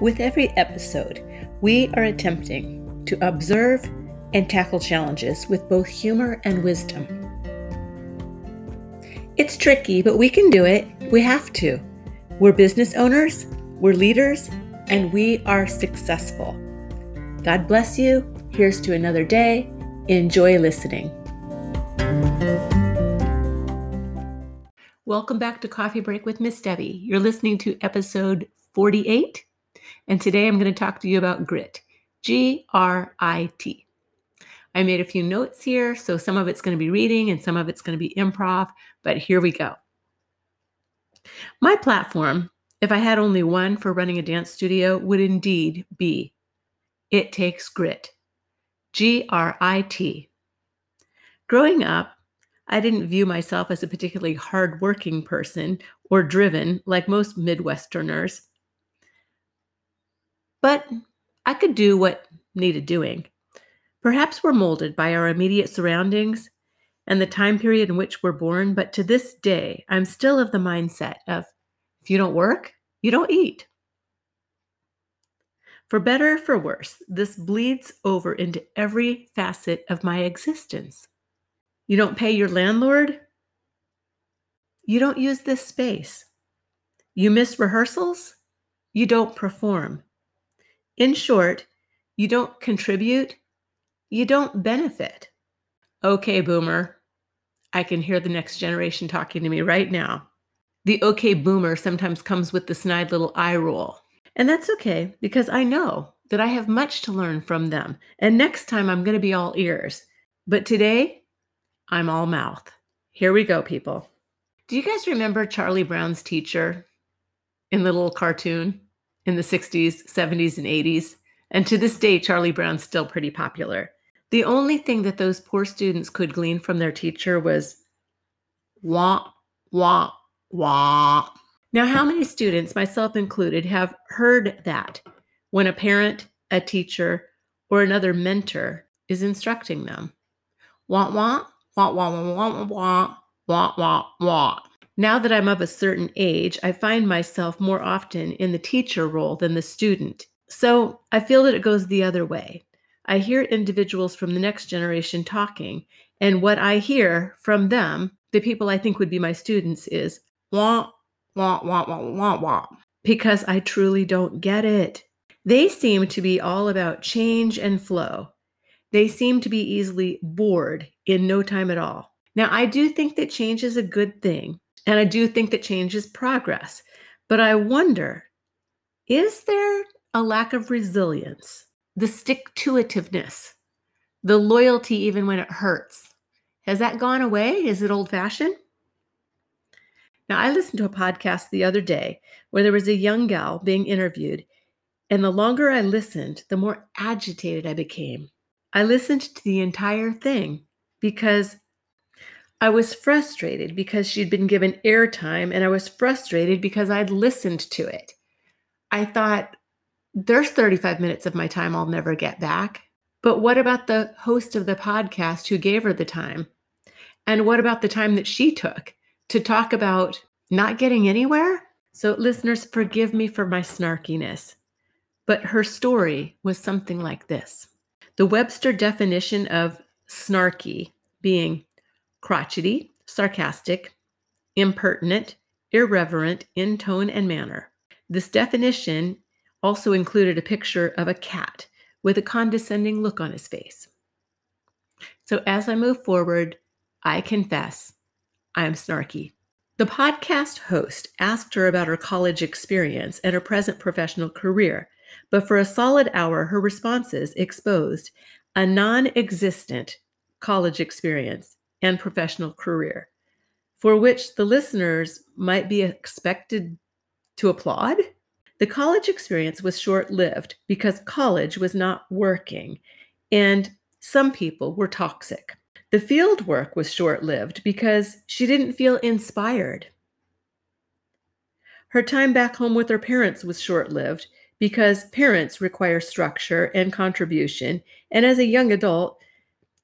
With every episode, we are attempting to observe and tackle challenges with both humor and wisdom. It's tricky, but we can do it. We have to. We're business owners, we're leaders, and we are successful. God bless you. Here's to another day. Enjoy listening. Welcome back to Coffee Break with Miss Debbie. You're listening to episode 48 and today I'm going to talk to you about grit G R I T. I made a few notes here, so some of it's going to be reading and some of it's going to be improv, but here we go. My platform, if I had only one for running a dance studio, would indeed be It Takes Grit. G R I T. Growing up, I didn't view myself as a particularly hardworking person or driven like most Midwesterners. But I could do what needed doing. Perhaps we're molded by our immediate surroundings and the time period in which we're born, but to this day, I'm still of the mindset of if you don't work, you don't eat. For better or for worse, this bleeds over into every facet of my existence. You don't pay your landlord, you don't use this space. You miss rehearsals, you don't perform. In short, you don't contribute, you don't benefit. Okay, boomer. I can hear the next generation talking to me right now. The okay boomer sometimes comes with the snide little eye roll. And that's okay because I know that I have much to learn from them. And next time I'm going to be all ears. But today, I'm all mouth. Here we go, people. Do you guys remember Charlie Brown's teacher in the little cartoon? In the 60s, 70s, and 80s. And to this day, Charlie Brown's still pretty popular. The only thing that those poor students could glean from their teacher was wah, wah, wah. Now, how many students, myself included, have heard that when a parent, a teacher, or another mentor is instructing them? Wah, wah, wah, wah, wah, wah, wah, wah, wah, wah. Now that I'm of a certain age, I find myself more often in the teacher role than the student. So I feel that it goes the other way. I hear individuals from the next generation talking, and what I hear from them, the people I think would be my students, is wah, wah, wah, wah, wah, wah, because I truly don't get it. They seem to be all about change and flow. They seem to be easily bored in no time at all. Now, I do think that change is a good thing. And I do think that change is progress. But I wonder is there a lack of resilience, the stick to itiveness, the loyalty even when it hurts? Has that gone away? Is it old fashioned? Now, I listened to a podcast the other day where there was a young gal being interviewed, and the longer I listened, the more agitated I became. I listened to the entire thing because I was frustrated because she'd been given airtime, and I was frustrated because I'd listened to it. I thought, there's 35 minutes of my time I'll never get back. But what about the host of the podcast who gave her the time? And what about the time that she took to talk about not getting anywhere? So, listeners, forgive me for my snarkiness, but her story was something like this The Webster definition of snarky being crotchety, sarcastic, impertinent, irreverent in tone and manner. This definition also included a picture of a cat with a condescending look on his face. So as I move forward, I confess I am snarky. The podcast host asked her about her college experience and her present professional career, but for a solid hour, her responses exposed a non existent college experience and professional career, for which the listeners might be expected to applaud. The college experience was short lived because college was not working and some people were toxic. The field work was short lived because she didn't feel inspired. Her time back home with her parents was short lived because parents require structure and contribution, and as a young adult,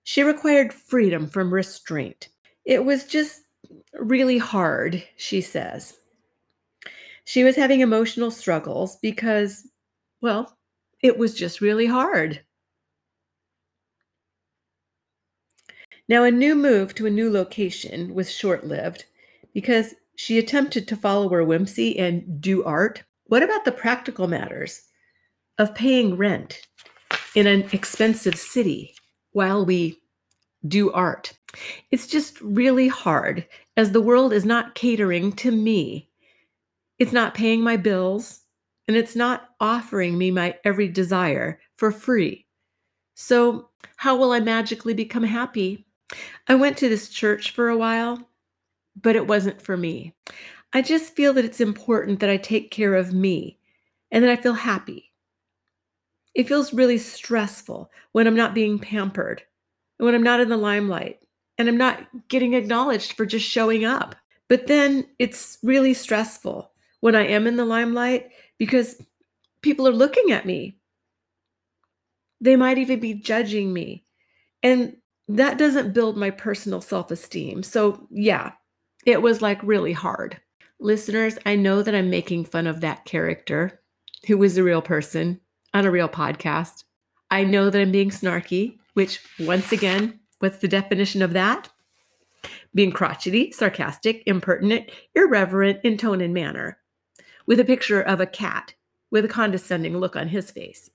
she required freedom from restraint. It was just really hard, she says. She was having emotional struggles because Well, it was just really hard. Now, a new move to a new location was short lived because she attempted to follow her whimsy and do art. What about the practical matters of paying rent in an expensive city while we do art? It's just really hard as the world is not catering to me. It's not paying my bills and it's not offering me my every desire for free. So, how will I magically become happy? I went to this church for a while, but it wasn't for me. I just feel that it's important that I take care of me and that I feel happy. It feels really stressful when I'm not being pampered, when I'm not in the limelight, and I'm not getting acknowledged for just showing up. But then it's really stressful when I am in the limelight because people are looking at me. They might even be judging me. And that doesn't build my personal self esteem. So, yeah, it was like really hard. Listeners, I know that I'm making fun of that character who was a real person on a real podcast. I know that I'm being snarky, which, once again, what's the definition of that? Being crotchety, sarcastic, impertinent, irreverent in tone and manner, with a picture of a cat with a condescending look on his face.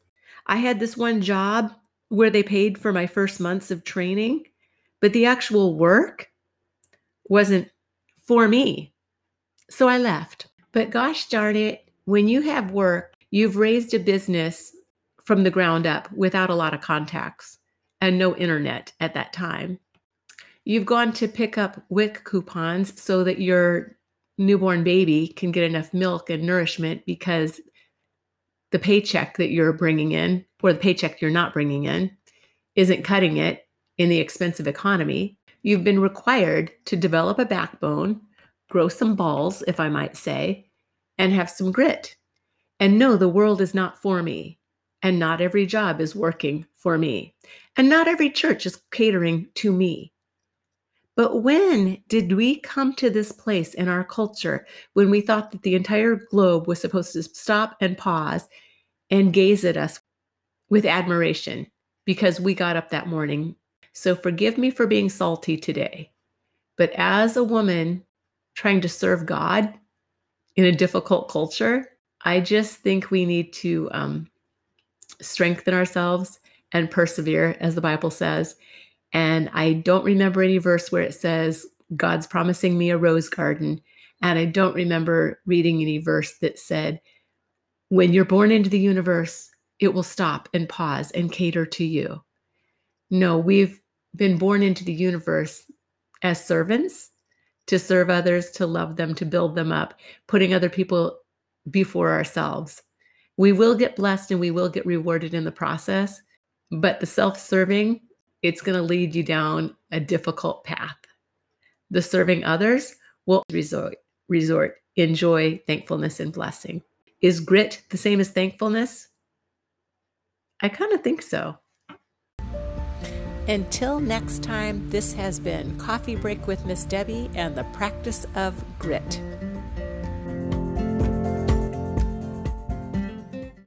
I had this one job where they paid for my first months of training, but the actual work wasn't for me. So I left. But gosh darn it, when you have work, you've raised a business from the ground up without a lot of contacts and no internet at that time. You've gone to pick up WIC coupons so that your newborn baby can get enough milk and nourishment because the paycheck that you're bringing in or the paycheck you're not bringing in isn't cutting it in the expensive economy. You've been required to develop a backbone, grow some balls, if I might say, and have some grit. And no, the world is not for me. And not every job is working for me. And not every church is catering to me. But when did we come to this place in our culture when we thought that the entire globe was supposed to stop and pause and gaze at us with admiration because we got up that morning? So forgive me for being salty today. But as a woman trying to serve God in a difficult culture, I just think we need to um, strengthen ourselves and persevere, as the Bible says. And I don't remember any verse where it says, God's promising me a rose garden. And I don't remember reading any verse that said, when you're born into the universe, it will stop and pause and cater to you. No, we've been born into the universe as servants to serve others, to love them, to build them up, putting other people before ourselves. We will get blessed and we will get rewarded in the process, but the self serving, it's going to lead you down a difficult path. The serving others will resort, resort in joy, thankfulness, and blessing. Is grit the same as thankfulness? I kind of think so. Until next time, this has been Coffee Break with Miss Debbie and the practice of grit.